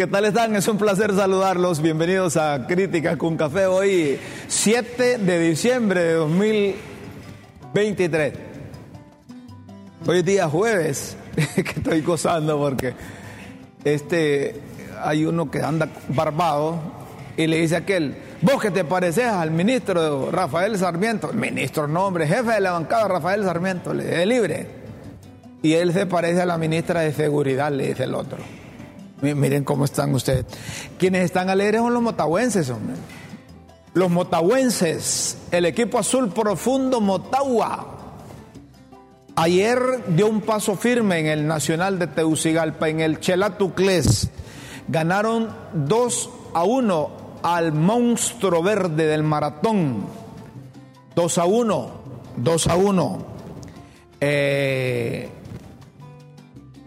¿Qué tal están? Es un placer saludarlos. Bienvenidos a Críticas con Café. Hoy, 7 de diciembre de 2023. Hoy es día jueves, que estoy gozando porque este, hay uno que anda barbado y le dice a aquel, vos que te pareces al ministro Rafael Sarmiento, ministro, nombre, jefe de la bancada Rafael Sarmiento, le dice, libre. Y él se parece a la ministra de Seguridad, le dice el otro. Miren cómo están ustedes. Quienes están alegres son los motahuenses, hombre. Los motahuenses, el equipo azul profundo Motagua. Ayer dio un paso firme en el Nacional de Teucigalpa, en el Chelatucles. Ganaron 2 a 1 al monstruo verde del maratón. 2 a 1, 2 a 1. Eh,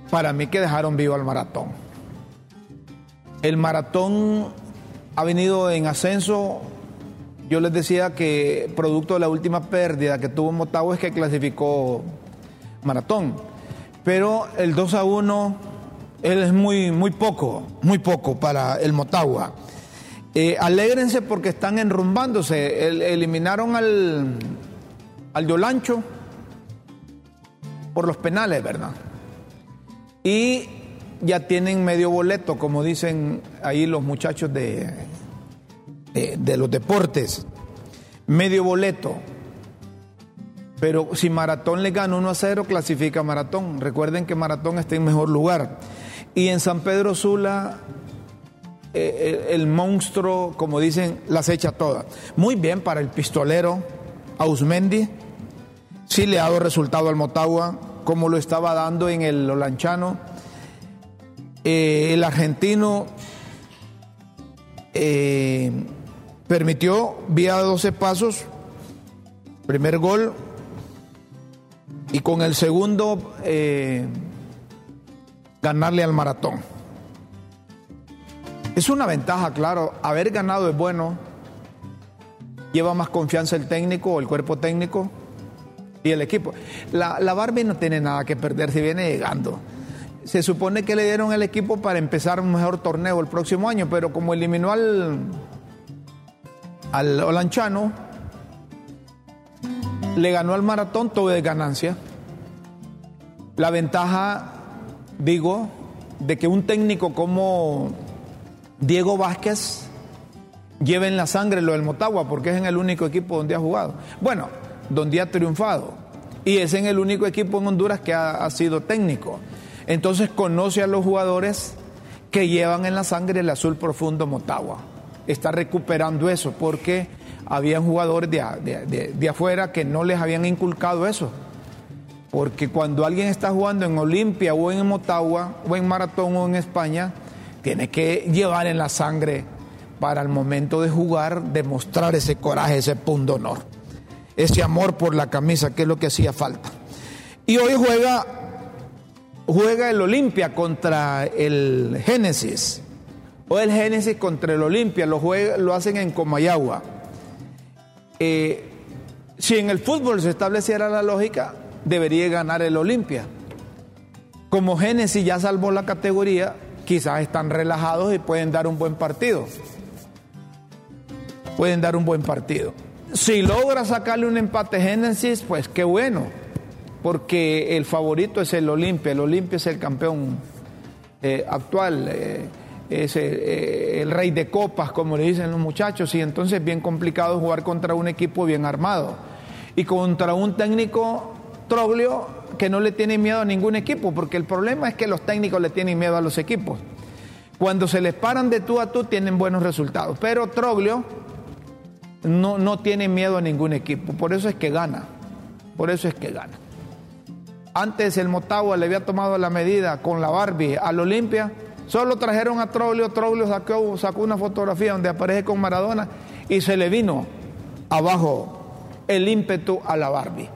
para mí que dejaron vivo al maratón. El maratón ha venido en ascenso. Yo les decía que producto de la última pérdida que tuvo Motagua es que clasificó maratón. Pero el 2 a 1 es muy, muy poco, muy poco para el Motagua. Eh, alégrense porque están enrumbándose. eliminaron al, al Yolancho por los penales, ¿verdad? Y ya tienen medio boleto, como dicen ahí los muchachos de, de, los deportes. Medio boleto. Pero si Maratón le gana 1 a 0, clasifica Maratón. Recuerden que Maratón está en mejor lugar. Y en San Pedro Sula, eh, el, monstruo, como dicen, las echa todas. Muy bien para el pistolero Ausmendi. Sí le ha dado resultado al Motagua, como lo estaba dando en el Olanchano eh, el argentino eh, permitió vía 12 pasos, primer gol, y con el segundo eh, ganarle al maratón. Es una ventaja, claro, haber ganado es bueno, lleva más confianza el técnico el cuerpo técnico y el equipo. La, la Barbie no tiene nada que perder si viene llegando se supone que le dieron el equipo para empezar un mejor torneo el próximo año, pero como eliminó al, al Olanchano, le ganó al maratón, todo de ganancia. La ventaja, digo, de que un técnico como Diego Vázquez lleve en la sangre lo del Motagua, porque es en el único equipo donde ha jugado. Bueno, donde ha triunfado. Y es en el único equipo en Honduras que ha sido técnico. Entonces conoce a los jugadores que llevan en la sangre el azul profundo Motagua. Está recuperando eso porque habían jugadores de, afuera que no les habían inculcado eso. Porque cuando alguien está jugando en Olimpia o en Motagua o en Maratón o en España, tiene que llevar en la sangre para el momento de jugar demostrar ese coraje, ese punto honor, ese amor por la camisa, que es lo que hacía falta. Y hoy juega juega el Olimpia contra el Génesis. O el Génesis contra el Olimpia, lo, lo hacen en Comayagua. Eh, si en el fútbol se estableciera la lógica, debería ganar el Olimpia. Como Génesis ya salvó la categoría, quizás están relajados y pueden dar un buen partido. Pueden dar un buen partido. Si logra sacarle un empate Génesis, pues qué bueno porque el favorito es el Olimpia, el Olimpia es el campeón eh, actual, eh, es eh, el, rey de copas, como le dicen los muchachos, y entonces es bien complicado jugar contra un equipo bien armado y contra un técnico troglio que no le tiene miedo a ningún equipo, porque el problema es que los técnicos le tienen miedo a los equipos. Cuando se les paran de tú a tú tienen buenos resultados. Pero Troglio no, no tiene miedo a ningún equipo. Por eso es que gana. Por eso es que gana. Antes el Motagua le había tomado la medida con la Barbie al Olimpia. Solo trajeron a Troglio. Troglio sacó, sacó una fotografía donde aparece con Maradona y se le vino abajo el ímpetu a la Barbie.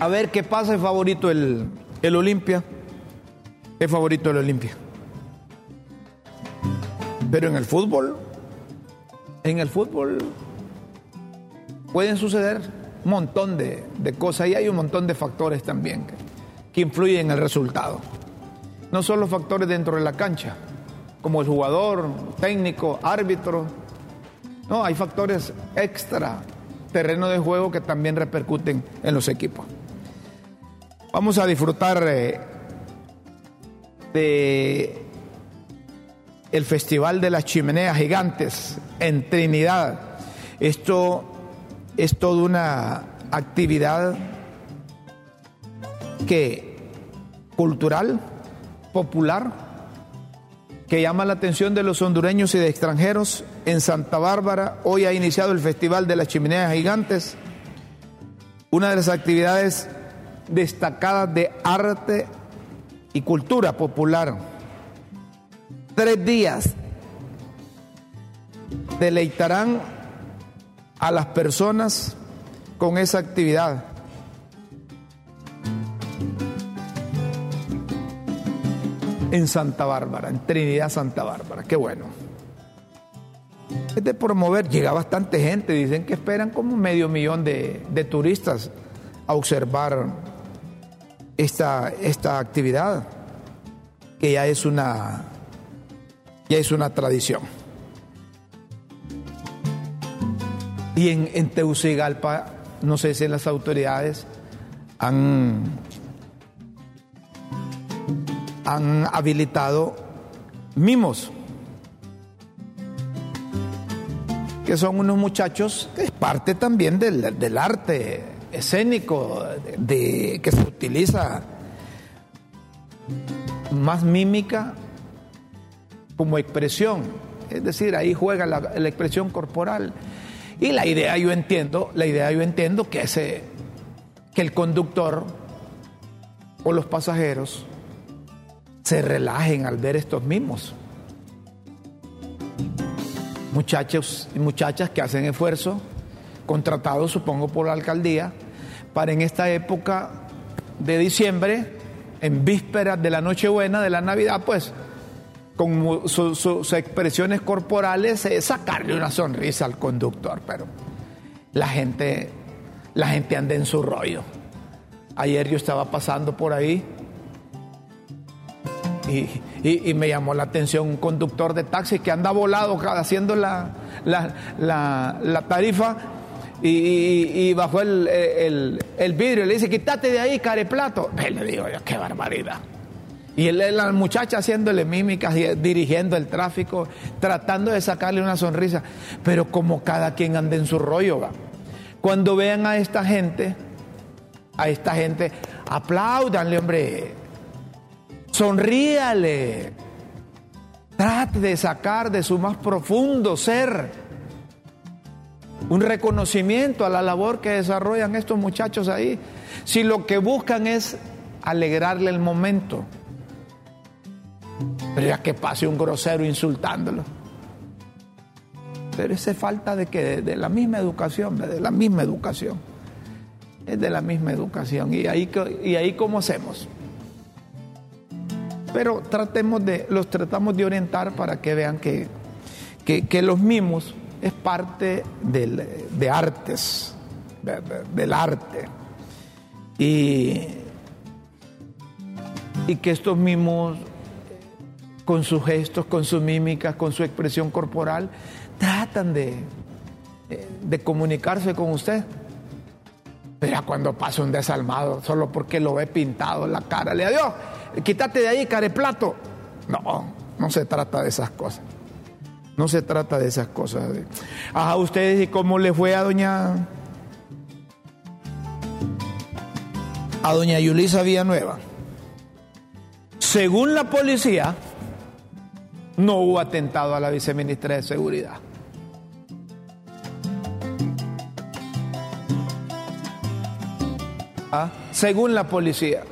A ver qué pasa, es favorito el, el Olimpia. Es favorito el Olimpia. Pero en el fútbol, en el fútbol pueden suceder un montón de, cosas y hay un montón de factores también que, que influyen en el resultado. No solo factores dentro de la cancha, como el jugador, técnico, árbitro. No, hay factores extra terreno de juego que también repercuten en los equipos. Vamos a disfrutar eh, de el Festival de las Chimeneas Gigantes en Trinidad. Esto es toda una actividad que cultural, popular, que llama la atención de los hondureños y de extranjeros. En Santa Bárbara hoy ha iniciado el Festival de las Chimeneas Gigantes, una de las actividades destacadas de arte y cultura popular. Tres días deleitarán a las personas con esa actividad. En Santa Bárbara, en Trinidad Santa Bárbara, qué bueno. Es de promover, llega bastante gente, dicen que esperan como medio millón de, de turistas a observar esta, esta actividad, que ya es una, ya es una tradición. Y en, en Tegucigalpa, no sé si las autoridades han, han habilitado mimos, que son unos muchachos que es parte también del, del arte escénico de, que se utiliza más mímica como expresión. Es decir, ahí juega la, expresión corporal. Y la idea yo entiendo, la idea yo entiendo que ese, que el conductor o los pasajeros se relajen al ver estos mismos. Muchachos y muchachas que hacen esfuerzo, contratados supongo por la alcaldía, para en esta época de diciembre, en vísperas de la Nochebuena, de la Navidad, pues con sus expresiones corporales, sacarle una sonrisa al conductor, pero la gente, la gente anda en su rollo. Ayer yo estaba pasando por ahí y, me llamó la atención un conductor de taxi que anda volado haciendo la, tarifa y, bajó el, vidrio y le dice, quítate de ahí, careplato. Y le digo qué barbaridad. Y él, la muchacha haciéndole mímicas, dirigiendo el tráfico, tratando de sacarle una sonrisa. Pero como cada quien anda en su rollo. Cuando vean a esta gente, a esta gente, apláudanle, hombre. Sonríale. Trate de sacar de su más profundo ser un reconocimiento a la labor que desarrollan estos muchachos ahí. Si lo que buscan es alegrarle el momento, pero ya que pase un grosero insultándolo. Pero esa falta de que de, la misma educación, de la misma educación. Es de la misma educación. Y ahí, y ahí cómo hacemos. Pero tratemos de, los tratamos de orientar para que vean que, que, que los mismos es parte del, de artes, del arte. Y, y que estos mismos, con sus gestos, con su mímica, con su expresión corporal, tratan de, de comunicarse con usted. Pero cuando pasa un desalmado, solo porque lo ve pintado en la cara, le adiós, quítate de ahí, careplato. No, no se trata de esas cosas. No se trata de esas cosas. a ustedes, ¿y cómo le fue a doña a doña Yulisa Villanueva? Según la policía, no hubo atentado a la viceministra de Seguridad. ¿Ah? Según la policía.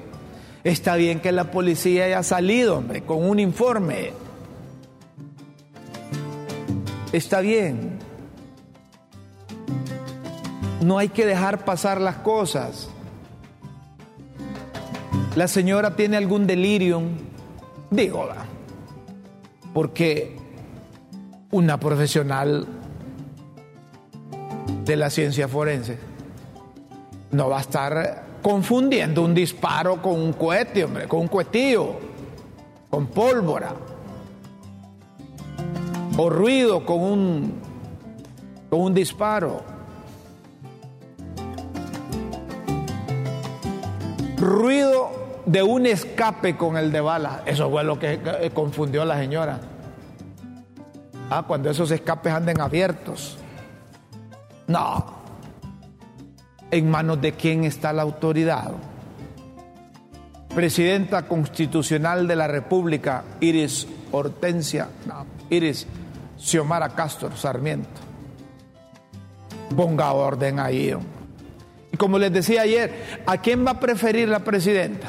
Está bien que la policía haya salido, hombre, con un informe. Está bien. No hay que dejar pasar las cosas. La señora tiene algún delirio, digo, porque una profesional de la ciencia forense no va a estar confundiendo un disparo con un cohete, hombre, con un cohetillo, con pólvora, o ruido con un, con un disparo. Ruido de un escape con el de bala. Eso fue lo que confundió a la señora. Ah, cuando esos escapes anden abiertos. No, ¿En manos de quién está la autoridad? Presidenta Constitucional de la República, Iris Hortensia, no, Iris Xiomara Castro Sarmiento. Ponga orden ahí. Y como les decía ayer, ¿a quién va a preferir la presidenta?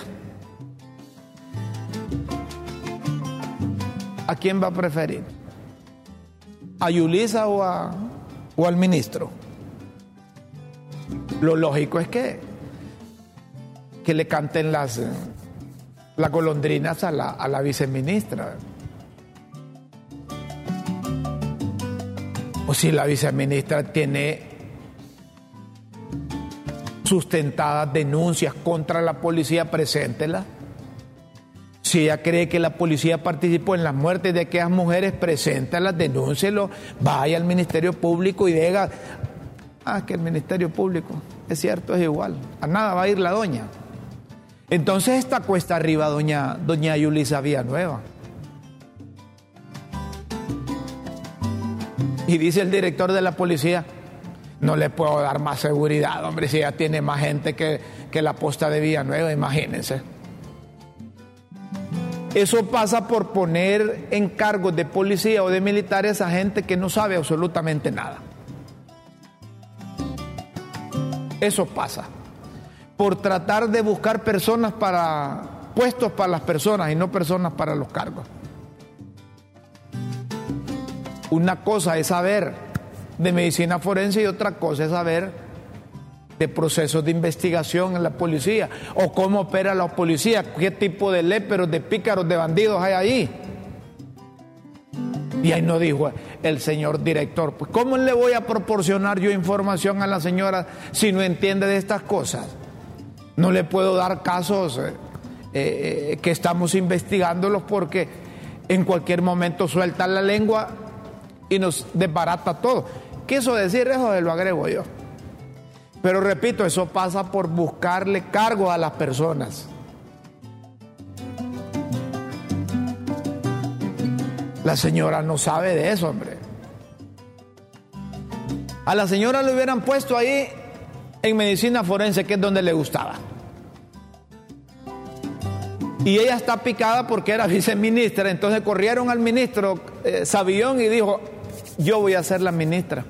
Quién va a preferir? ¿A Yulisa o, al ministro? Lo lógico es que, que le canten las, las golondrinas a la, a la viceministra. O si la viceministra tiene sustentadas denuncias contra la policía, preséntela. Si ella cree que la policía participó en la muerte de aquellas mujeres, preséntalas, denúncielo, vaya al Ministerio Público y diga, ah, que el Ministerio Público es cierto, es igual. A nada va a ir la doña. Entonces esta cuesta arriba, doña, doña Yulisa Villanueva. Y dice el director de la policía, no le puedo dar más seguridad, hombre, si ya tiene más gente que, que la posta de Villanueva, imagínense. Eso pasa por poner en cargos de policía o de militares a gente que no sabe absolutamente nada. Eso pasa. Por tratar de buscar personas para puestos para las personas y no personas para los cargos. Una cosa es saber de medicina forense y otra cosa es saber de procesos de investigación en la policía o cómo opera la policía, qué tipo de léperos, de pícaros, de bandidos hay ahí. Y ahí no dijo el señor director, pues ¿cómo le voy a proporcionar yo información a la señora si no entiende de estas cosas? No le puedo dar casos eh, eh, que estamos investigándolos porque en cualquier momento suelta la lengua y nos desbarata todo. Quiso decir eso, lo agrego yo. Pero repito, eso pasa por buscarle cargo a las personas. La señora no sabe de eso, hombre. A la señora le hubieran puesto ahí en medicina forense, que es donde le gustaba. Y ella está picada porque era viceministra. Entonces corrieron al ministro eh, Sabillón y dijo, yo voy a ser la ministra.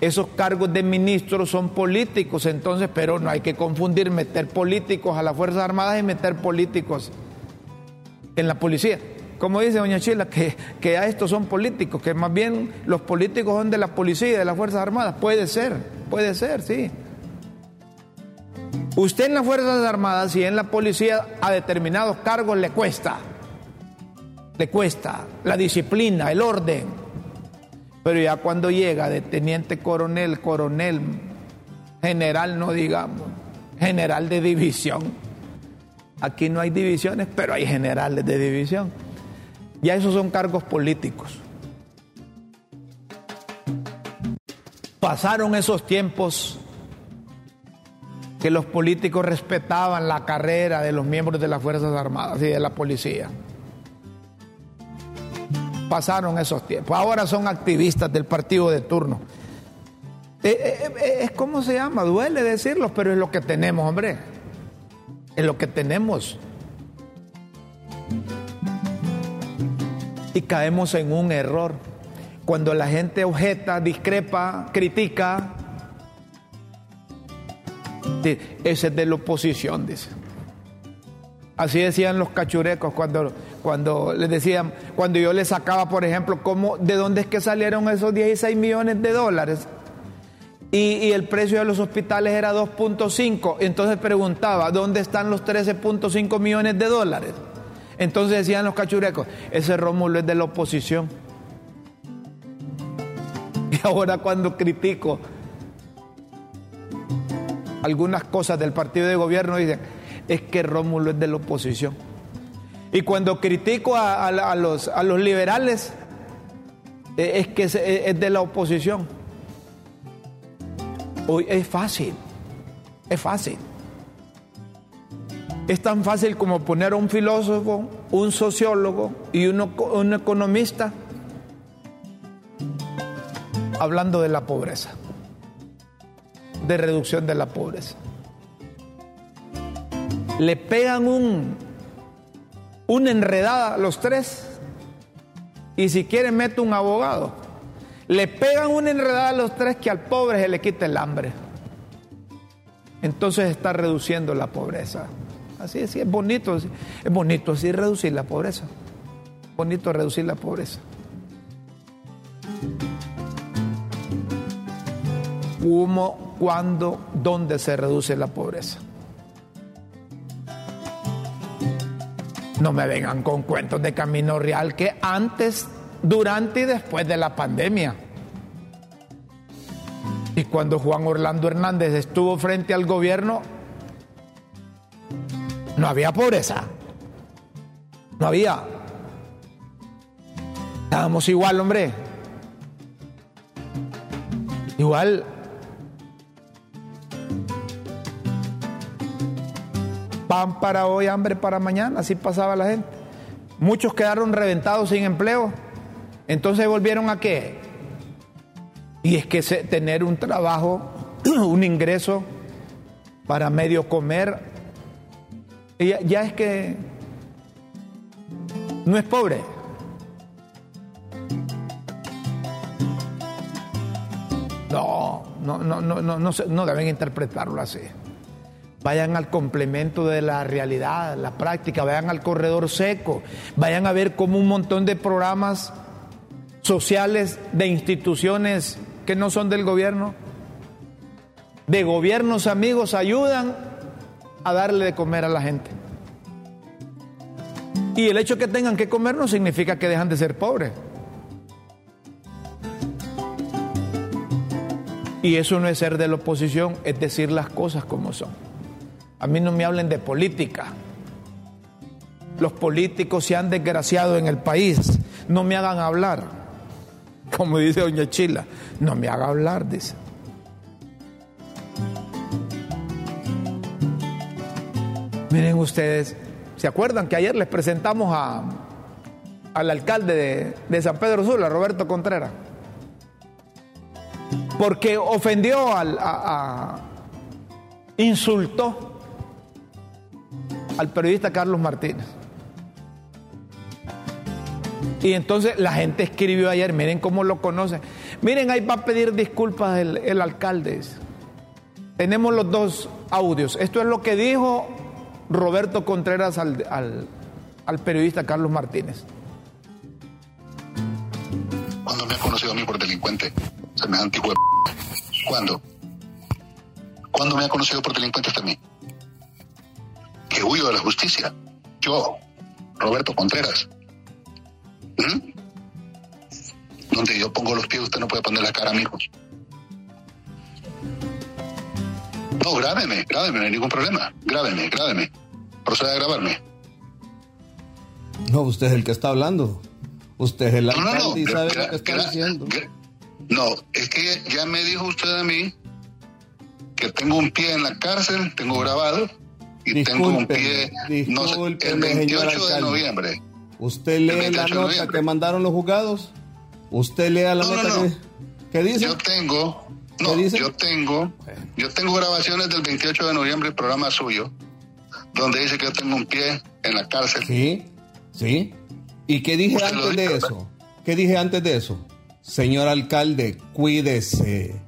Esos cargos de ministro son políticos, entonces, pero no hay que confundir meter políticos a las Fuerzas Armadas y meter políticos en la policía como dice doña Chila, que, que a estos son políticos, que más bien los políticos son de la policía y de las Fuerzas Armadas. Puede ser, puede ser, sí. Usted en las Fuerzas Armadas y en la policía a determinados cargos le cuesta, le cuesta la disciplina, el orden. Pero ya cuando llega de teniente coronel, coronel, general, no digamos, general de división. Aquí no hay divisiones, pero hay generales de división ya esos son cargos políticos. Pasaron esos tiempos que los políticos respetaban la carrera de los miembros de las Fuerzas Armadas y de la policía. Pasaron esos tiempos. Ahora son activistas del partido de turno. Eh, eh, eh, es como se llama, duele decirlo, pero es lo que tenemos, hombre. Es lo que tenemos. Y caemos en un error. Cuando la gente objeta, discrepa, critica, ese es de la oposición, dice. Así decían los cachurecos cuando, cuando les decían, cuando yo les sacaba, por ejemplo, cómo, de dónde es que salieron esos 16 millones de dólares. Y, el precio de los hospitales era 2.5. Entonces preguntaba, ¿dónde están los 13.5 millones de dólares? Entonces decían los cachurecos, ese Rómulo es de la oposición. Y ahora cuando critico algunas cosas del partido de gobierno, dicen, es que Rómulo es de la oposición. Y cuando critico a, los, a los, liberales, eh, es que es de la oposición. Hoy es fácil, es fácil. Es tan fácil como poner a un filósofo, un sociólogo y un economista hablando de la pobreza, de reducción de la pobreza le pegan un, una enredada a los tres y si quieren mete un abogado. Le pegan una enredada a los tres que al pobre se le quita el hambre. Entonces está reduciendo la pobreza. Así es, es bonito, es bonito así reducir la pobreza. Bonito reducir la pobreza. ¿Cómo, cuándo, dónde se reduce la pobreza? No me vengan con cuentos de camino real que antes, durante y después de la pandemia. Y cuando Juan Orlando Hernández estuvo frente al gobierno, no había pobreza. No había. Estábamos igual, hombre. Igual pan para hoy, hambre para mañana, así pasaba la gente. Muchos quedaron reventados sin empleo, entonces volvieron a qué? Y es que tener un trabajo, un ingreso para medio comer, ya, ya es que no es pobre. No, no, no, no, no, no, no deben interpretarlo así vayan al complemento de la realidad, la práctica, vayan al corredor seco, vayan a ver cómo un montón de programas sociales de instituciones que no son del gobierno, de gobiernos amigos, ayudan a darle de comer a la gente. Y el hecho que tengan que comer no significa que dejan de ser pobres. Y eso no es ser de la oposición, es decir las cosas como son. A mí no me hablen de política. Los políticos se han desgraciado en el país. No me hagan hablar. Como dice doña Chila, no me haga hablar, dice. Miren ustedes, ¿se acuerdan que ayer les presentamos a, al alcalde de, San Pedro Sula, Roberto Contreras? Porque ofendió al, a, insultó al periodista Carlos Martínez. Y entonces la gente escribió ayer, miren cómo lo conocen. Miren, ahí va a pedir disculpas el, alcalde. Tenemos los dos audios. Esto es lo que dijo Roberto Contreras al, periodista Carlos Martínez. ¿Cuándo me ha conocido a mí por delincuente? Semejante hijo de... ¿Cuándo? ¿Cuándo me ha conocido por delincuente hasta mí? Que huyo de la justicia. Yo, Roberto Contreras. ¿Mm? Donde yo pongo los pies, usted no puede poner la cara, amigos. No, grábeme, grábeme, no hay ningún problema. Grábeme, grábeme. Proceda a grabarme. No, usted es el que está hablando. Usted es el alcalde y sabe lo que está diciendo. No, es que ya me dijo usted a mí que tengo un pie en la cárcel, tengo grabado, y tengo un pie el 28 de noviembre. ¿Usted lee la nota que mandaron los juzgados? ¿Usted lea la nota Que, dice? Yo tengo, no, yo tengo, yo tengo grabaciones del 28 de noviembre, el programa suyo, donde dice que yo tengo un pie en la cárcel. Sí, sí. ¿Y qué dije antes de eso? ¿Qué dije antes de eso? Señor alcalde, cuídese.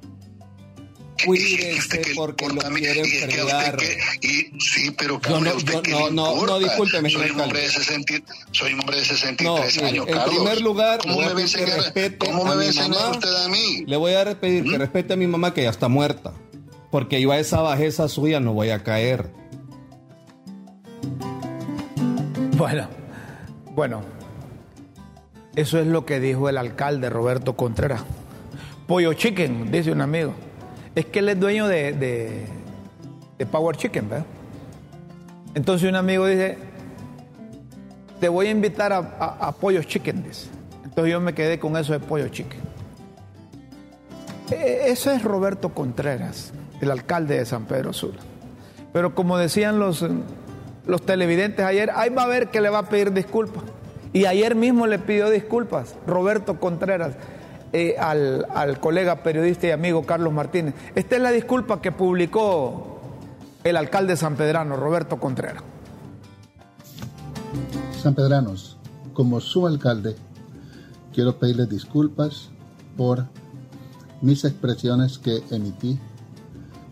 Cuídese porque lo quieren fregar. sí, pero yo no, yo, no, no, no, discúlpeme, soy un hombre de 60, soy un hombre de 63 años, En primer lugar, ¿cómo me, que respete ¿cómo me a mi mamá. Usted a mí? Le voy a pedir que ¿Mm? respete a mi mamá que ya está muerta. Porque yo a esa bajeza suya no voy a caer. Bueno, bueno, eso es lo que dijo el alcalde Roberto Contreras. Pollo Chicken, dice un amigo. Es que él es dueño de, de, Power Chicken, ¿verdad? Entonces un amigo dice, te voy a invitar a, a, Pollo Chicken. Entonces yo me quedé con eso de Pollo Chicken. E, eso es Roberto Contreras, el alcalde de San Pedro Sula. Pero como decían los los televidentes ayer, ahí va a ver que le va a pedir disculpas. Y ayer mismo le pidió disculpas Roberto Contreras eh, al, colega periodista y amigo Carlos Martínez. Esta es la disculpa que publicó el alcalde San Pedrano, Roberto Contreras. San Pedranos, como su alcalde, quiero pedirles disculpas por mis expresiones que emití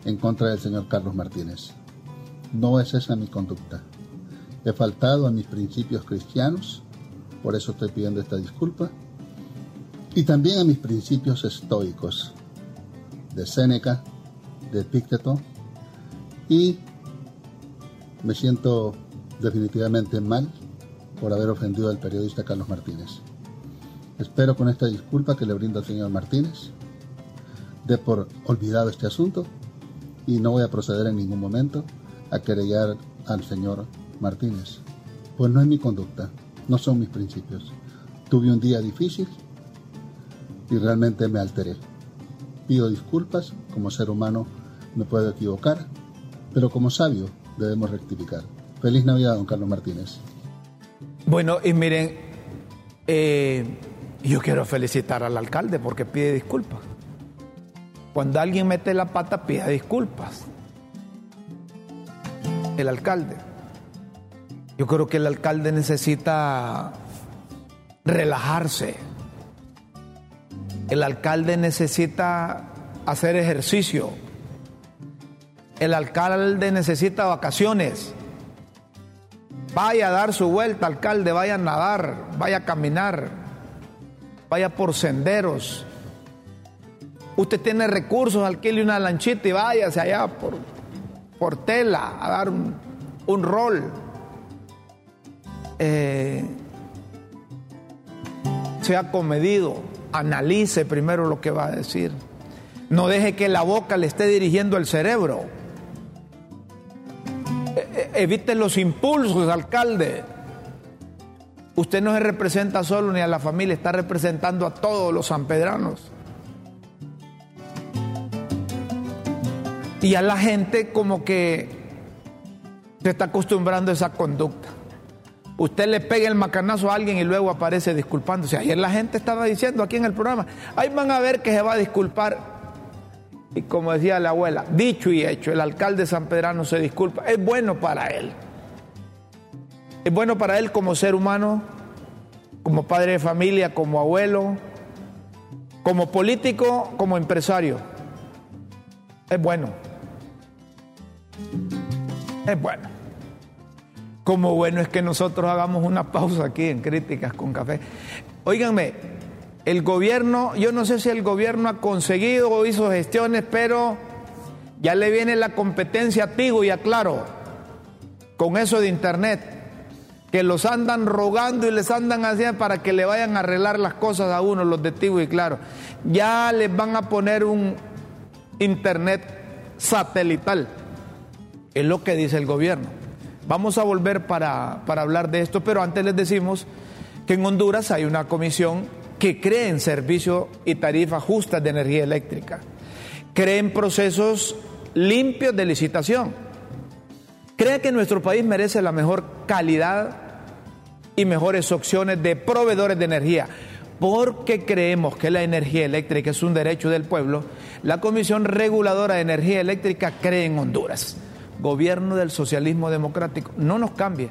en contra del señor Carlos Martínez. No es esa mi conducta. He faltado a mis principios cristianos, por eso estoy pidiendo esta disculpa, y también a mis principios estoicos de Séneca, de Epicteto, y me siento definitivamente mal por haber ofendido al periodista Carlos Martínez. Espero con esta disculpa que le brindo al señor Martínez de por olvidado este asunto y no voy a proceder en ningún momento a querellar al señor Martínez. Pues no es mi conducta, no son mis principios. Tuve un día difícil y realmente me alteré. Pido disculpas, como ser humano me puedo equivocar, pero como sabio debemos rectificar. Feliz Navidad, don Carlos Martínez. Bueno, y miren, eh, yo quiero felicitar al alcalde porque pide disculpas. Cuando alguien mete la pata, pide disculpas el alcalde. Yo creo que el alcalde necesita relajarse. El alcalde necesita hacer ejercicio. El alcalde necesita vacaciones. Vaya a dar su vuelta, alcalde, vaya a nadar, vaya a caminar, vaya por senderos. Usted tiene recursos, alquile una lanchita y váyase allá por Portela a dar un, rol. Eh, sea comedido, analice primero lo que va a decir. No deje que la boca le esté dirigiendo el cerebro. E, e, evite los impulsos, alcalde. Usted no se representa solo ni a la familia, está representando a todos los sanpedranos. Y a la gente como que se está acostumbrando a esa conducta. Usted le pega el macanazo a alguien y luego aparece disculpándose. Ayer la gente estaba diciendo aquí en el programa, ahí van a ver que se va a disculpar. Y como decía la abuela, dicho y hecho, el alcalde San Pedrano se disculpa. Es bueno para él. Es bueno para él como ser humano, como padre de familia, como abuelo, como político, como empresario. Es bueno. Es bueno. Como bueno es que nosotros hagamos una pausa aquí en Críticas con Café. Óiganme, el gobierno, yo no sé si el gobierno ha conseguido o hizo gestiones, pero ya le viene la competencia a Tigo y a Claro con eso de Internet, que los andan rogando y les andan haciendo para que le vayan a arreglar las cosas a uno, los de Tigo y Claro. Ya les van a poner un Internet satelital es lo que dice el gobierno. Vamos a volver para, hablar de esto, pero antes les decimos que en Honduras hay una comisión que cree en servicio y tarifa justas de energía eléctrica, cree en procesos limpios de licitación, cree que nuestro país merece la mejor calidad y mejores opciones de proveedores de energía. Porque creemos que la energía eléctrica es un derecho del pueblo, la Comisión Reguladora de Energía Eléctrica cree en Honduras gobierno del socialismo democrático. No nos cambie.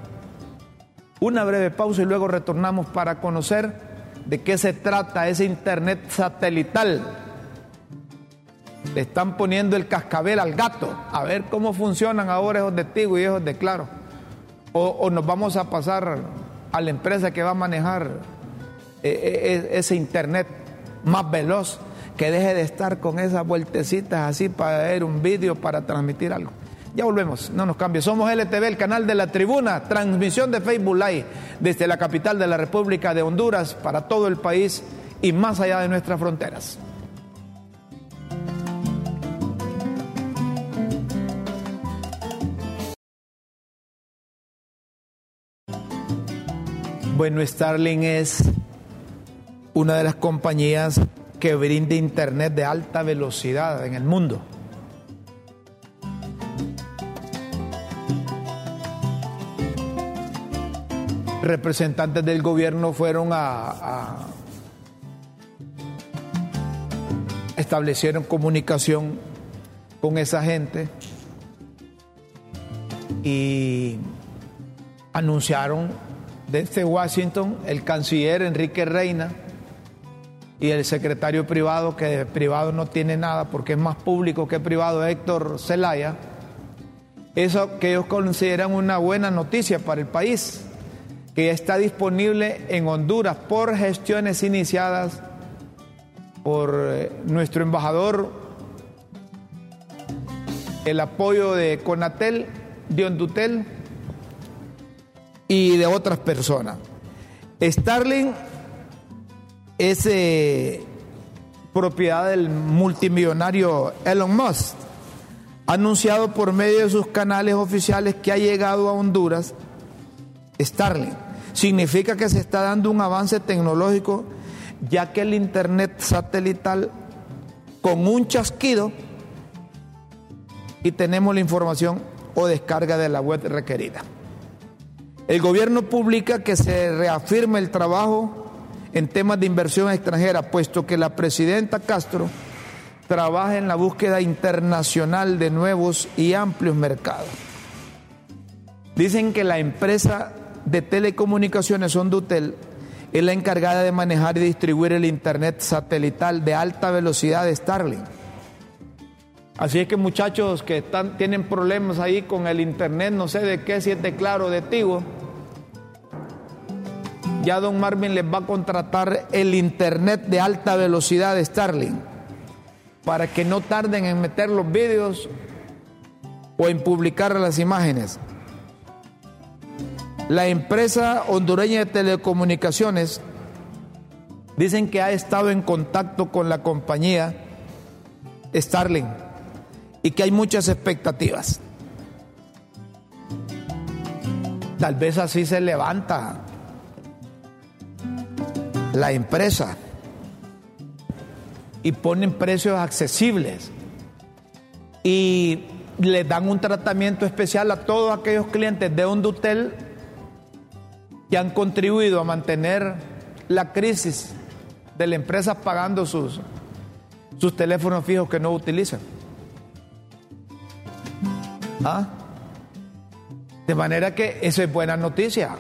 Una breve pausa y luego retornamos para conocer de qué se trata ese Internet satelital. Le están poniendo el cascabel al gato, a ver cómo funcionan ahora esos de Tigo y esos de Claro. O, nos vamos a pasar a la empresa que va a manejar eh, eh, ese Internet más veloz, que deje de estar con esas vueltecitas así para ver un vídeo, para transmitir algo. Ya volvemos, no nos cambie. Somos LTV, el canal de la tribuna, transmisión de Facebook Live desde la capital de la República de Honduras para todo el país y más allá de nuestras fronteras. Bueno, Starling es una de las compañías que brinda internet de alta velocidad en el mundo. Representantes del gobierno fueron a, establecieron comunicación con esa gente y anunciaron desde Washington el canciller Enrique Reina y el secretario privado, que privado no tiene nada porque es más público que privado, Héctor Zelaya, eso que ellos consideran una buena noticia para el país que está disponible en Honduras por gestiones iniciadas por eh, nuestro embajador, el apoyo de Conatel, de Hondutel y de otras personas. Starling es eh, propiedad del multimillonario Elon Musk, anunciado por medio de sus canales oficiales que ha llegado a Honduras Starling significa que se está dando un avance tecnológico, ya que el Internet satelital, con un chasquido, y tenemos la información o descarga de la web requerida. El gobierno publica que se reafirma el trabajo en temas de inversión extranjera, puesto que la presidenta Castro trabaja en la búsqueda internacional de nuevos y amplios mercados. Dicen que la empresa de Telecomunicaciones Hondutel es la encargada de manejar y distribuir el Internet satelital de alta velocidad de Starlink. Así es que muchachos que están, tienen problemas ahí con el Internet, no sé de qué, si es de claro de Tigo, ya don Marvin les va a contratar el Internet de alta velocidad de Starlink para que no tarden en meter los vídeos o en publicar las imágenes. La empresa hondureña de telecomunicaciones dicen que ha estado en contacto con la compañía Starling y que hay muchas expectativas. Tal vez así se levanta la empresa y ponen precios accesibles y le dan un tratamiento especial a todos aquellos clientes de Hondutel que han contribuido a mantener la crisis de la empresa pagando sus, sus teléfonos fijos que no utilizan. ¿Ah? De manera que eso es buena noticia.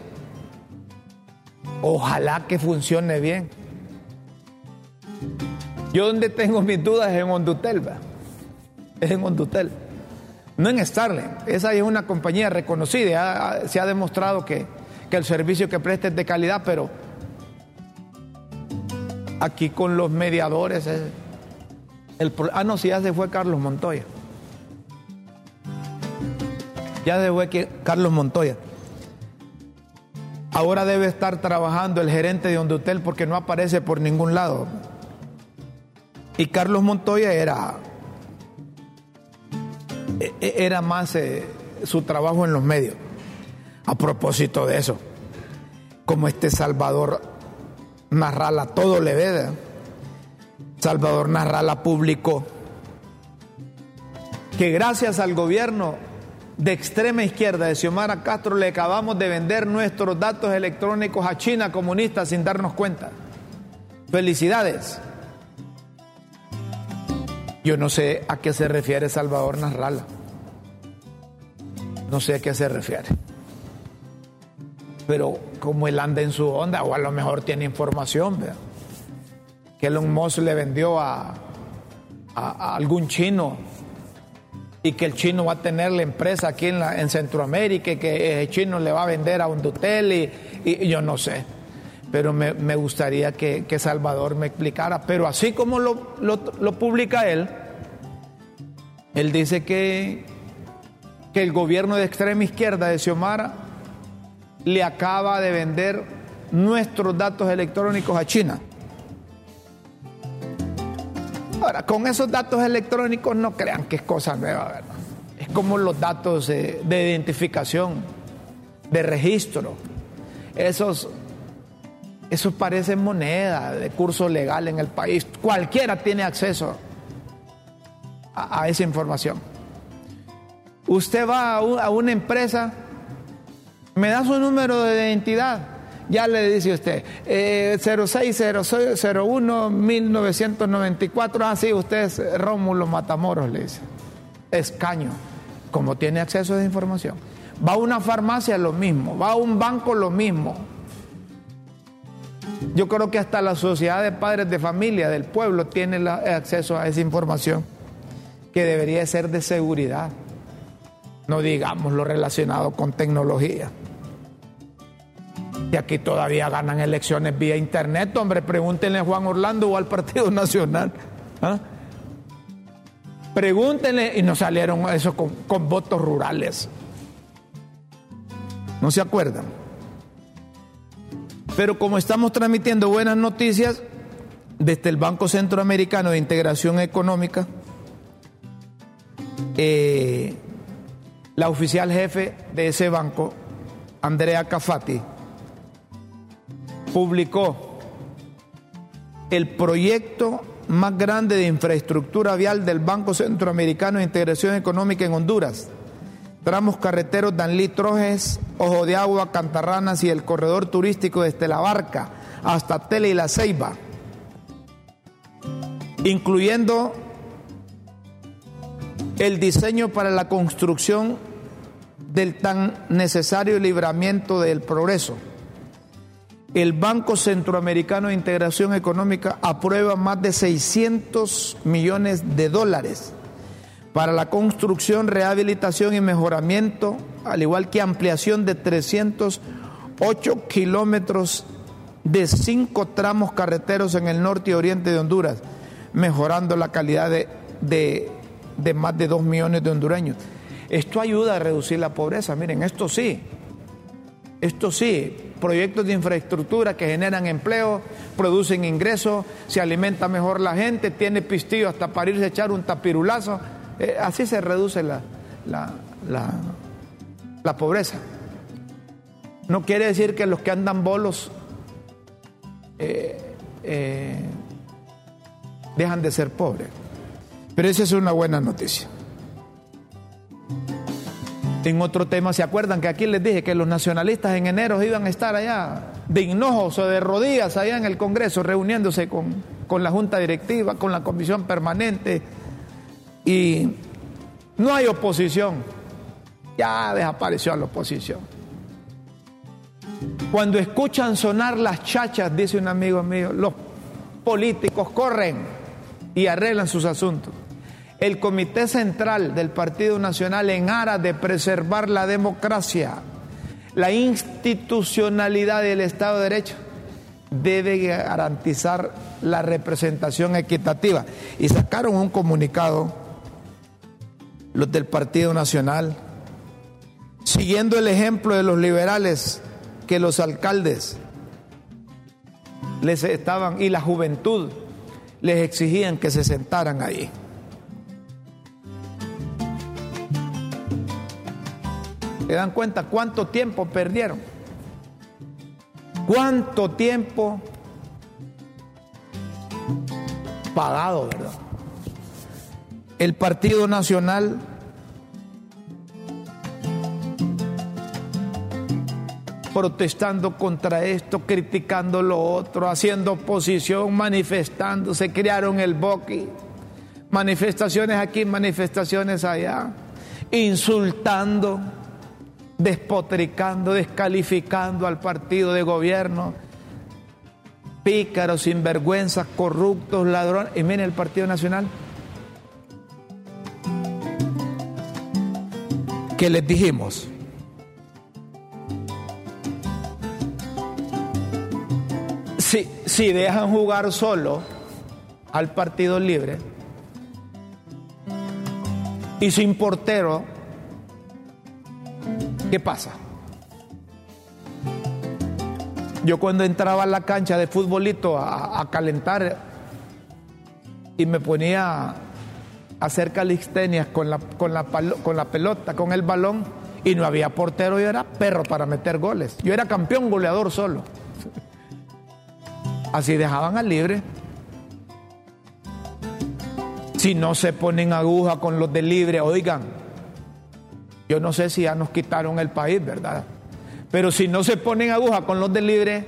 Ojalá que funcione bien. Yo donde tengo mis dudas es en Hondutel, es en Hondutel. No en Starling. Esa es una compañía reconocida. Se ha demostrado que, que el servicio que preste es de calidad, pero aquí con los mediadores el, ah no, si ya se fue Carlos Montoya. Ya se fue Carlos Montoya. Ahora debe estar trabajando el gerente de Hondutel porque no aparece por ningún lado. Y Carlos Montoya era e, e, era más eh, su trabajo en los medios. A propósito de eso, como este Salvador Narrala todo le ve, Salvador Narrala publicó que gracias al gobierno de extrema izquierda de Xiomara Castro le acabamos de vender nuestros datos electrónicos a China comunista sin darnos cuenta. Felicidades. Yo no sé a qué se refiere Salvador Narrala. No sé a qué se refiere. Pero como él anda en su onda, o a lo mejor tiene información, ¿verdad? que Elon Musk le vendió a, algún chino y que el chino va a tener la empresa aquí en, la, en Centroamérica y que el chino le va a vender a un y, y, yo no sé. Pero me, gustaría que, Salvador me explicara. Pero así como lo publica él, él dice que, que el gobierno de extrema izquierda de Xiomara le acaba de vender nuestros datos electrónicos a China. Ahora, con esos datos electrónicos no crean que es cosa nueva, ¿verdad? Es como los datos de, identificación, de registro. Esos, esos parecen moneda de curso legal en el país. Cualquiera tiene acceso a, esa información. Usted va a una empresa, me da su número de identidad ya le dice usted, eh, 0601 1994, ah, sí, usted es Rómulo Matamoros, le dice. Escaño, como tiene acceso a esa información. Va a una farmacia lo mismo, va a un banco lo mismo. Yo creo que hasta la sociedad de padres de familia del pueblo tiene acceso a esa información que debería ser de seguridad, no digamos lo relacionado con tecnología. Y aquí todavía ganan elecciones vía internet, hombre, pregúntenle a Juan Orlando o al Partido Nacional. ¿ah? Pregúntenle, y nos salieron eso con, votos rurales. ¿No se acuerdan? Pero como estamos transmitiendo buenas noticias desde el Banco Centroamericano de Integración Económica, eh, la oficial jefe de ese banco, Andrea Cafati, publicó el proyecto más grande de infraestructura vial del Banco Centroamericano de Integración Económica en Honduras. Tramos carreteros Danlí Trojes, Ojo de Agua, Cantarranas y el corredor turístico desde La Barca hasta Tele y La Ceiba, incluyendo el diseño para la construcción del tan necesario libramiento del progreso el Banco Centroamericano de Integración Económica aprueba más de 600 millones de dólares para la construcción, rehabilitación y mejoramiento, al igual que ampliación de 308 kilómetros de cinco tramos carreteros en el norte y oriente de Honduras, mejorando la calidad de, de más de 2 millones de hondureños. Esto ayuda a reducir la pobreza, miren, esto sí, esto sí, proyectos de infraestructura que generan empleo, producen ingresos, se alimenta mejor la gente, tiene pistillo hasta para irse a echar un tapirulazo. Eh, así se reduce la, la, pobreza. No quiere decir que los que andan bolos eh, eh, dejan de ser pobres. Pero esa es una buena noticia. En otro tema, ¿se acuerdan que aquí les dije que los nacionalistas en enero iban a estar allá de hinojos o de rodillas allá en el Congreso reuniéndose con, con la Junta Directiva, con la Comisión Permanente? Y no hay oposición. Ya desapareció la oposición. Cuando escuchan sonar las chachas, dice un amigo mío, los políticos corren y arreglan sus asuntos el Comité Central del Partido Nacional en aras de preservar la democracia, la institucionalidad del Estado de Derecho, debe garantizar la representación equitativa. Y sacaron un comunicado los del Partido Nacional, siguiendo el ejemplo de los liberales que los alcaldes les estaban y la juventud les exigían que se sentaran ahí. ¿Se dan cuenta cuánto tiempo perdieron? ¿Cuánto tiempo pagado, verdad? El Partido Nacional protestando contra esto, criticando lo otro, haciendo oposición, manifestándose, crearon el boqui, manifestaciones aquí, manifestaciones allá, insultando despotricando, descalificando al partido de gobierno, pícaros, sinvergüenzas, corruptos, ladrones. Y miren el Partido Nacional. ¿Qué les dijimos? Si, si dejan jugar solo al Partido Libre y sin portero, ¿qué pasa? Yo cuando entraba a la cancha de futbolito a, calentar y me ponía a hacer calistenias con la, con, la, con la pelota, con el balón, y no había portero, yo era perro para meter goles. Yo era campeón goleador solo. Así dejaban al libre. Si no se ponen aguja con los de libre, oigan, yo no sé si ya nos quitaron el país, ¿verdad? Pero si no se ponen aguja con los de libre,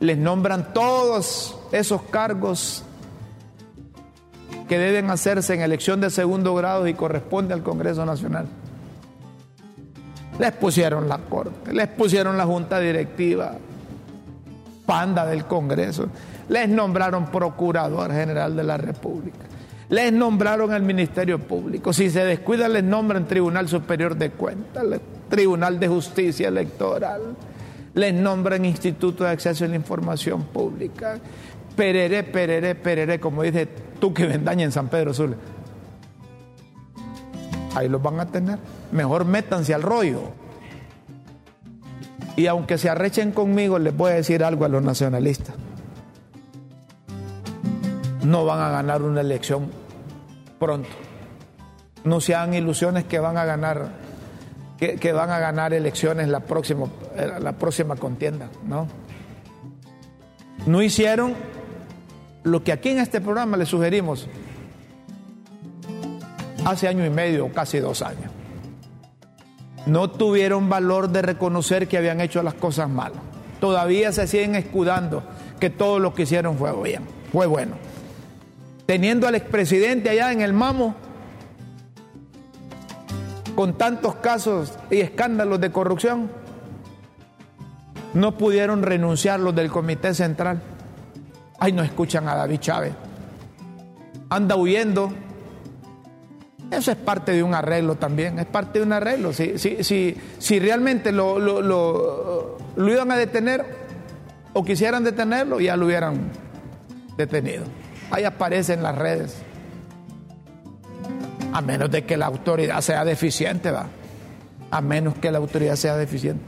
les nombran todos esos cargos que deben hacerse en elección de segundo grado y corresponde al Congreso Nacional. Les pusieron la corte, les pusieron la junta directiva, panda del Congreso, les nombraron procurador general de la República, les nombraron el Ministerio Público, si se descuida les nombran Tribunal Superior de Cuentas, Tribunal de Justicia Electoral, les nombran Instituto de Acceso a la Información Pública, pereré, pereré, pereré, como dice tú que vendaña en San Pedro Sur. Ahí los van a tener. Mejor métanse al rollo. Y aunque se arrechen conmigo, les voy a decir algo a los nacionalistas. No van a ganar una elección pronto. No se hagan ilusiones que van a ganar que, van a ganar elecciones la próxima, eh, la próxima contienda, ¿no? No hicieron lo que aquí en este programa les sugerimos hace año y medio, casi dos años. No tuvieron valor de reconocer que habían hecho las cosas mal. Todavía se siguen escudando que todo lo que hicieron fue bien, fue bueno. Teniendo al expresidente allá en el mamo, con tantos casos y escándalos de corrupción, no pudieron renunciar los del Comité Central. Ay, no escuchan a David Chávez. Anda huyendo. Eso es parte de un arreglo también, es parte de un arreglo. Si, si, si realmente lo, lo, lo, lo iban a detener o quisieran detenerlo, ya lo hubieran detenido. Ahí aparece en las redes a menos de que la autoridad sea deficiente, va. A menos que la autoridad sea deficiente.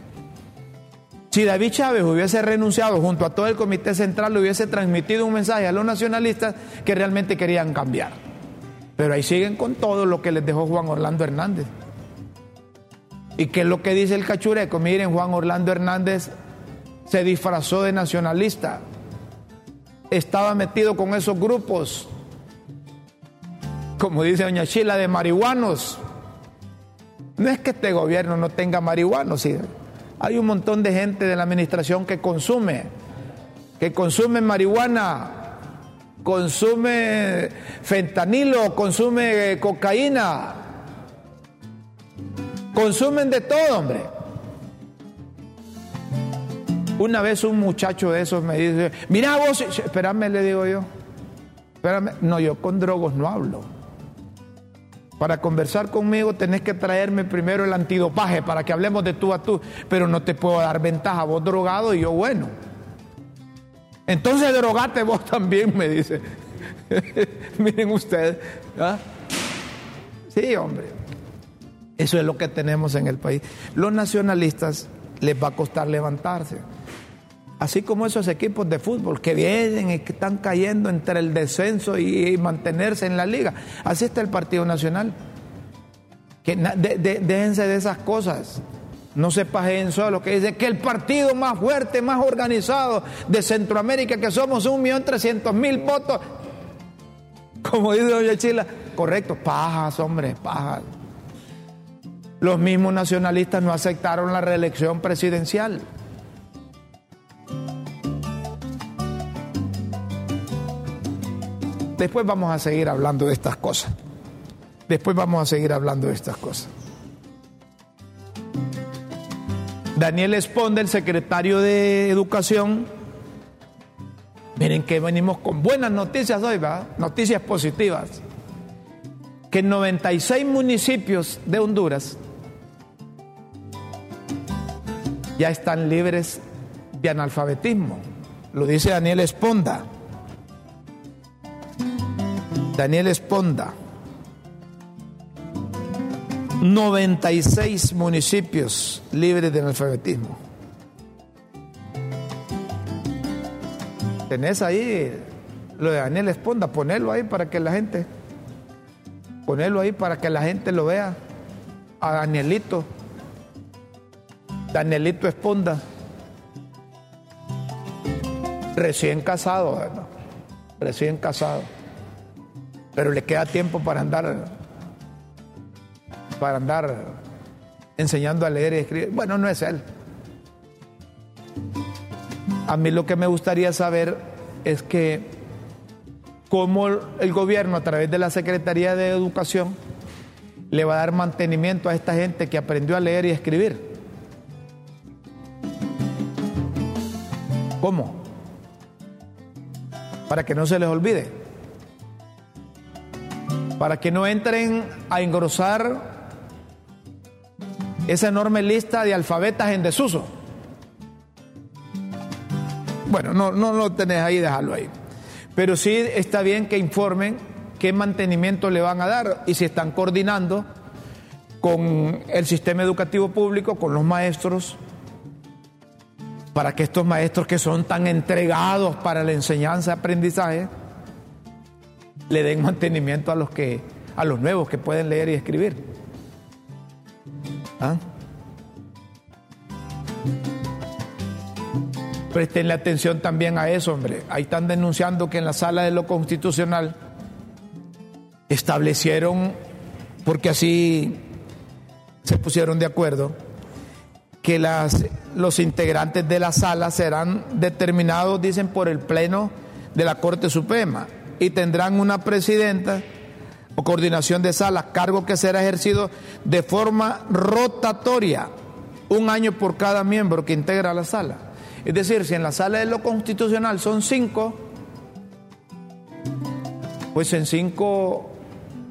Si David Chávez hubiese renunciado junto a todo el Comité Central, le hubiese transmitido un mensaje a los nacionalistas que realmente querían cambiar. Pero ahí siguen con todo lo que les dejó Juan Orlando Hernández. ¿Y qué es lo que dice el cachureco? Miren, Juan Orlando Hernández se disfrazó de nacionalista. Estaba metido con esos grupos como dice doña Chila, de marihuanos. No es que este gobierno no tenga marihuanos, ¿sí? hay un montón de gente de la administración que consume, que consume marihuana, consume fentanilo, consume cocaína, consumen de todo, hombre. Una vez un muchacho de esos me dice, mira vos, espérame, le digo yo, espérame, no, yo con drogos no hablo. Para conversar conmigo tenés que traerme primero el antidopaje para que hablemos de tú a tú, pero no te puedo dar ventaja, vos drogado y yo bueno. Entonces drogate vos también, me dice. Miren ustedes. ¿ah? Sí, hombre. Eso es lo que tenemos en el país. Los nacionalistas les va a costar levantarse. Así como esos equipos de fútbol que vienen y que están cayendo entre el descenso y, mantenerse en la liga. Así está el Partido Nacional. Que déjense de esas cosas. No se pajeen solo, que dice que el partido más fuerte, más organizado de Centroamérica, que somos un millón trescientos mil votos. Como dice Doña Chila, correcto, pajas, hombre, pajas. Los mismos nacionalistas no aceptaron la reelección presidencial. Después vamos a seguir hablando de estas cosas. Después vamos a seguir hablando de estas cosas. Daniel Esponde, el secretario de Educación, miren que venimos con buenas noticias hoy, ¿verdad? Noticias positivas. Que en 96 municipios de Honduras ya están libres de analfabetismo. Lo dice Daniel Esponda. Daniel Esponda. 96 municipios libres de analfabetismo. Tenés ahí lo de Daniel Esponda, ponelo ahí para que la gente, ponelo ahí para que la gente lo vea. A Danielito, Danielito Esponda, recién casado, recién casado, pero le queda tiempo para andar para andar enseñando a leer y escribir. Bueno, no es él. A mí lo que me gustaría saber es que cómo el gobierno a través de la Secretaría de Educación le va a dar mantenimiento a esta gente que aprendió a leer y escribir. ¿Cómo? Para que no se les olvide. Para que no entren a engrosar esa enorme lista de alfabetas en desuso. Bueno, no, no lo tenés ahí, déjalo ahí. Pero sí está bien que informen qué mantenimiento le van a dar y si están coordinando con el sistema educativo público, con los maestros, para que estos maestros que son tan entregados para la enseñanza y aprendizaje le den mantenimiento a los que a los nuevos que pueden leer y escribir. ¿Ah? Prestenle atención también a eso, hombre. Ahí están denunciando que en la sala de lo constitucional establecieron, porque así se pusieron de acuerdo, que las, los integrantes de la sala serán determinados, dicen, por el Pleno de la Corte Suprema y tendrán una presidenta o coordinación de salas, cargo que será ejercido de forma rotatoria, un año por cada miembro que integra la sala. Es decir, si en la sala de lo constitucional son cinco, pues en cinco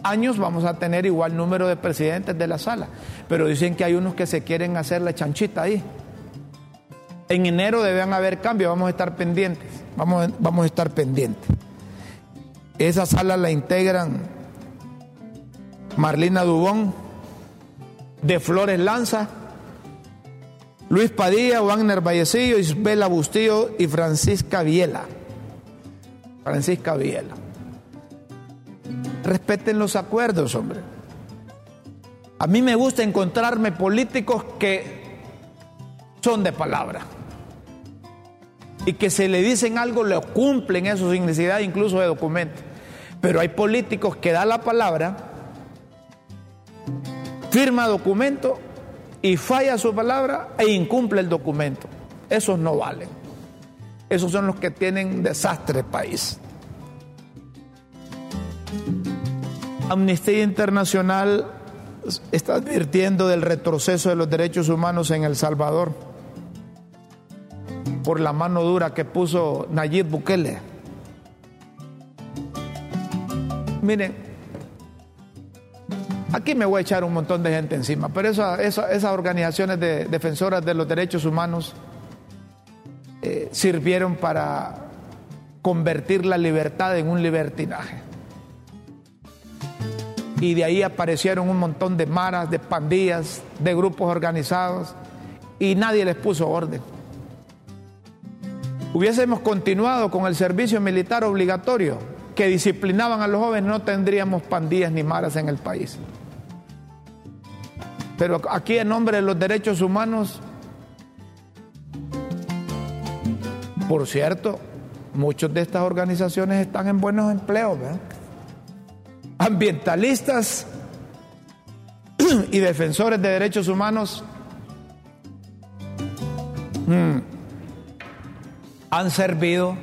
años vamos a tener igual número de presidentes de la sala. Pero dicen que hay unos que se quieren hacer la chanchita ahí. En enero deben haber cambios, vamos a estar pendientes, vamos, vamos a estar pendientes. Esa sala la integran Marlina Dubón, de Flores Lanza, Luis Padilla, Wagner Vallecillo, Isabela Bustillo y Francisca Viela. Francisca Viela. Respeten los acuerdos, hombre. A mí me gusta encontrarme políticos que son de palabra y que se le dicen algo, lo cumplen eso sin necesidad incluso de documentos. Pero hay políticos que dan la palabra firma documento y falla su palabra e incumple el documento. Esos no valen. Esos son los que tienen desastre país. Amnistía Internacional está advirtiendo del retroceso de los derechos humanos en El Salvador por la mano dura que puso Nayib Bukele. Miren, Aquí me voy a echar un montón de gente encima, pero esas organizaciones de defensoras de los derechos humanos eh, sirvieron para convertir la libertad en un libertinaje. Y de ahí aparecieron un montón de maras, de pandillas, de grupos organizados, y nadie les puso orden. Hubiésemos continuado con el servicio militar obligatorio que disciplinaban a los jóvenes, no tendríamos pandillas ni maras en el país. Pero aquí en nombre de los derechos humanos, por cierto, muchas de estas organizaciones están en buenos empleos, ambientalistas y defensores de derechos humanos mm, han servido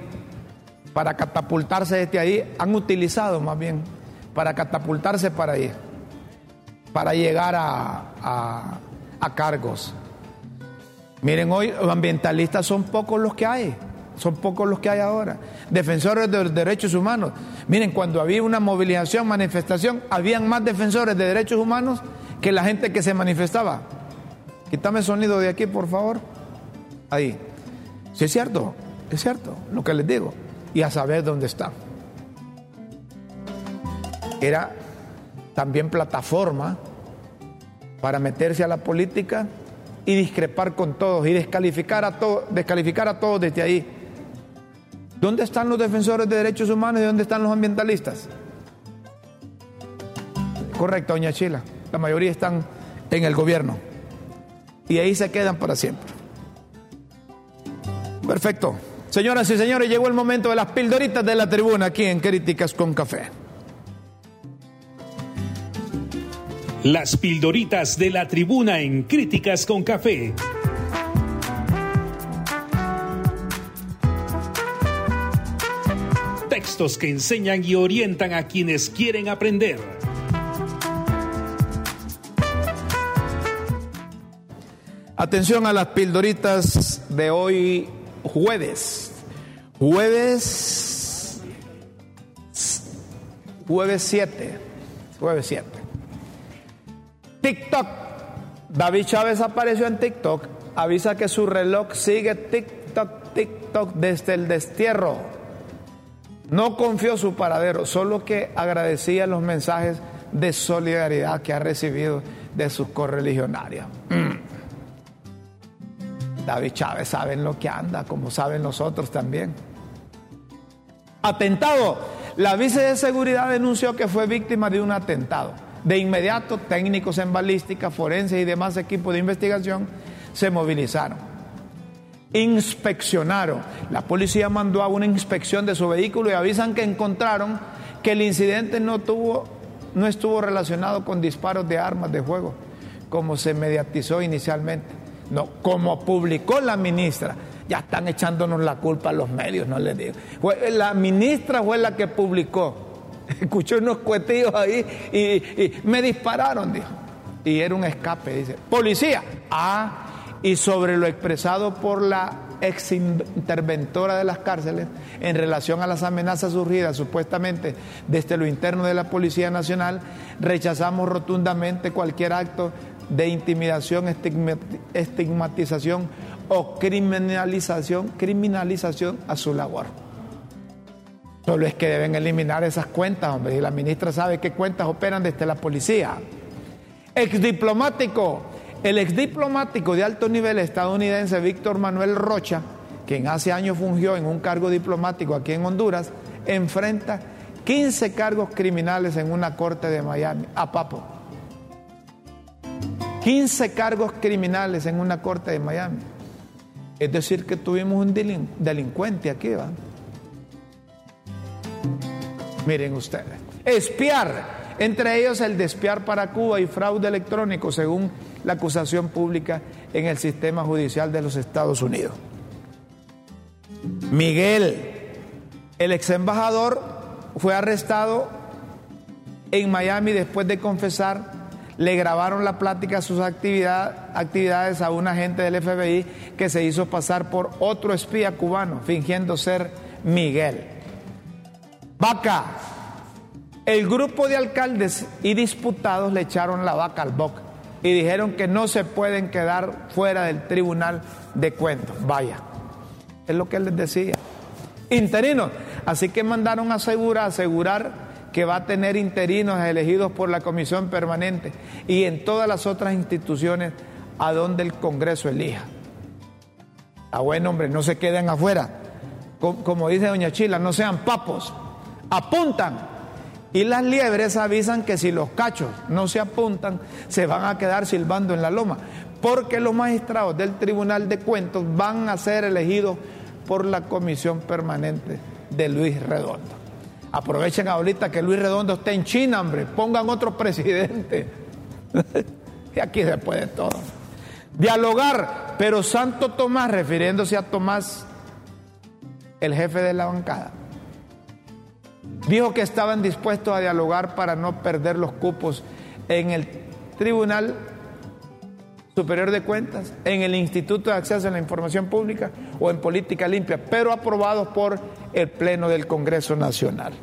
para catapultarse desde ahí, han utilizado más bien para catapultarse para ahí para llegar a, cargos. Miren, hoy ambientalistas son pocos los que hay, son pocos los que hay ahora. Defensores de los derechos humanos. Miren, cuando había una movilización, manifestación, habían más defensores de derechos humanos que la gente que se manifestaba. Quítame el sonido de aquí, por favor. Ahí. Sí, es cierto, es cierto lo que les digo. Y a saber dónde está. Era también plataforma para meterse a la política y discrepar con todos y descalificar a, todos, descalificar a todos desde ahí. ¿Dónde están los defensores de derechos humanos y dónde están los ambientalistas? Correcto, doña Chila. La mayoría están en el gobierno. Y ahí se quedan para siempre. Perfecto. Señoras y señores, llegó el momento de las pildoritas de la tribuna aquí en Críticas con Café. Las pildoritas de la tribuna en Críticas con Café. Textos que enseñan y orientan a quienes quieren aprender. Atención a las pildoritas de hoy jueves. Jueves. Jueves 7. Jueves 7. TikTok. David Chávez apareció en TikTok. Avisa que su reloj sigue TikTok, TikTok desde el destierro. No confió su paradero, solo que agradecía los mensajes de solidaridad que ha recibido de sus correligionarios. Mm. David Chávez saben lo que anda, como saben nosotros también. Atentado. La vice de seguridad denunció que fue víctima de un atentado. De inmediato, técnicos en balística, forense y demás equipos de investigación se movilizaron. Inspeccionaron. La policía mandó a una inspección de su vehículo y avisan que encontraron que el incidente no, tuvo, no estuvo relacionado con disparos de armas de fuego, como se mediatizó inicialmente. No, como publicó la ministra, ya están echándonos la culpa a los medios, no les digo. La ministra fue la que publicó. Escuchó unos cuetillos ahí y, me dispararon, dijo. Y era un escape, dice. Policía. Ah, y sobre lo expresado por la ex interventora de las cárceles en relación a las amenazas surgidas supuestamente desde lo interno de la Policía Nacional, rechazamos rotundamente cualquier acto de intimidación, estigmatización o criminalización, criminalización a su labor. Solo es que deben eliminar esas cuentas, hombre, y la ministra sabe qué cuentas operan desde la policía. Exdiplomático, el exdiplomático de alto nivel estadounidense Víctor Manuel Rocha, quien hace años fungió en un cargo diplomático aquí en Honduras, enfrenta 15 cargos criminales en una corte de Miami, a Papo. 15 cargos criminales en una corte de Miami. Es decir, que tuvimos un delincuente aquí, ¿va? Miren ustedes. Espiar, entre ellos el de espiar para Cuba y fraude electrónico, según la acusación pública en el sistema judicial de los Estados Unidos. Miguel, el ex embajador, fue arrestado en Miami después de confesar le grabaron la plática, sus actividades a un agente del FBI que se hizo pasar por otro espía cubano, fingiendo ser Miguel. Vaca. El grupo de alcaldes y diputados le echaron la vaca al boc y dijeron que no se pueden quedar fuera del tribunal de cuentos. Vaya, es lo que les decía. Interinos. Así que mandaron a asegurar, asegurar que va a tener interinos elegidos por la comisión permanente y en todas las otras instituciones a donde el Congreso elija. A buen hombre, no se queden afuera. Como, dice doña Chila, no sean papos, apuntan. Y las liebres avisan que si los cachos no se apuntan, se van a quedar silbando en la loma, porque los magistrados del Tribunal de Cuentos van a ser elegidos por la comisión permanente de Luis Redondo. Aprovechen ahorita que Luis Redondo está en China, hombre. Pongan otro presidente. y aquí se puede todo. Dialogar, pero Santo Tomás, refiriéndose a Tomás, el jefe de la bancada, dijo que estaban dispuestos a dialogar para no perder los cupos en el Tribunal Superior de Cuentas, en el Instituto de Acceso a la Información Pública o en Política Limpia, pero aprobados por el Pleno del Congreso Nacional.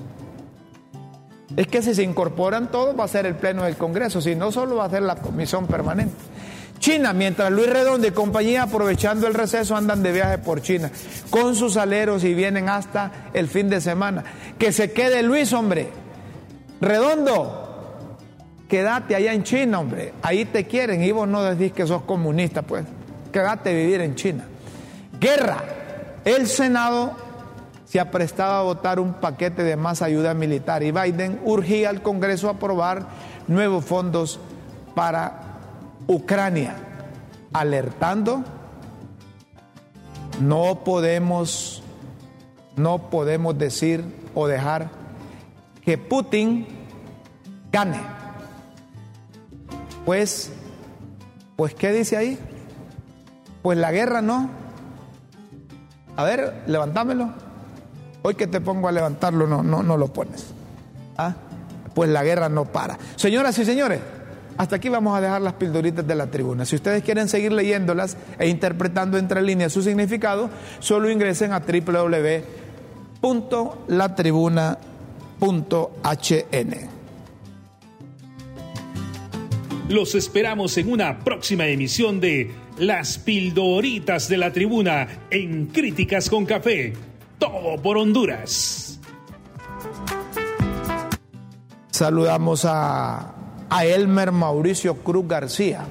Es que si se incorporan todos va a ser el Pleno del Congreso, si no solo va a ser la Comisión Permanente. China, mientras Luis Redondo y compañía aprovechando el receso andan de viaje por China con sus aleros y vienen hasta el fin de semana. Que se quede Luis, hombre. Redondo, quédate allá en China, hombre. Ahí te quieren y vos no decís que sos comunista, pues. Quédate a vivir en China. Guerra. El Senado se ha prestado a votar un paquete de más ayuda militar y Biden urgía al Congreso a aprobar nuevos fondos para Ucrania, alertando, no podemos, no podemos decir o dejar que Putin gane. Pues, pues, ¿qué dice ahí? Pues la guerra no. A ver, levantámelo. Hoy que te pongo a levantarlo, no, no, no lo pones. ¿Ah? Pues la guerra no para. Señoras y señores, hasta aquí vamos a dejar las pildoritas de la tribuna. Si ustedes quieren seguir leyéndolas e interpretando entre líneas su significado, solo ingresen a www.latribuna.hn. Los esperamos en una próxima emisión de Las Pildoritas de la Tribuna en Críticas con Café. Todo por Honduras. Saludamos a, a Elmer Mauricio Cruz García.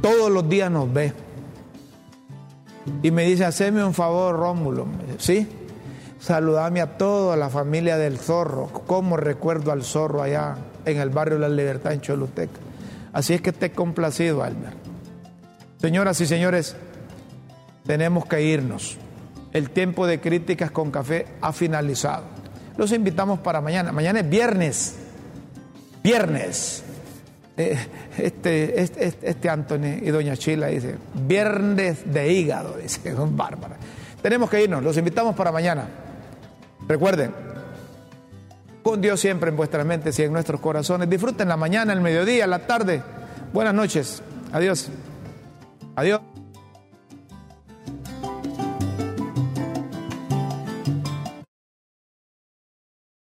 Todos los días nos ve. Y me dice, haceme un favor, Rómulo. ¿Sí? Saludame a toda la familia del zorro. ¿Cómo recuerdo al zorro allá en el barrio La Libertad en Choluteca? Así es que esté complacido, Elmer. Señoras y señores, tenemos que irnos. El tiempo de críticas con café ha finalizado. Los invitamos para mañana. Mañana es viernes. Viernes. Eh, este, este, este, Anthony y doña Chila dice, viernes de hígado, dice, son bárbaras. Tenemos que irnos, los invitamos para mañana. Recuerden, con Dios siempre en vuestras mentes y en nuestros corazones. Disfruten la mañana, el mediodía, la tarde. Buenas noches. Adiós. Adiós.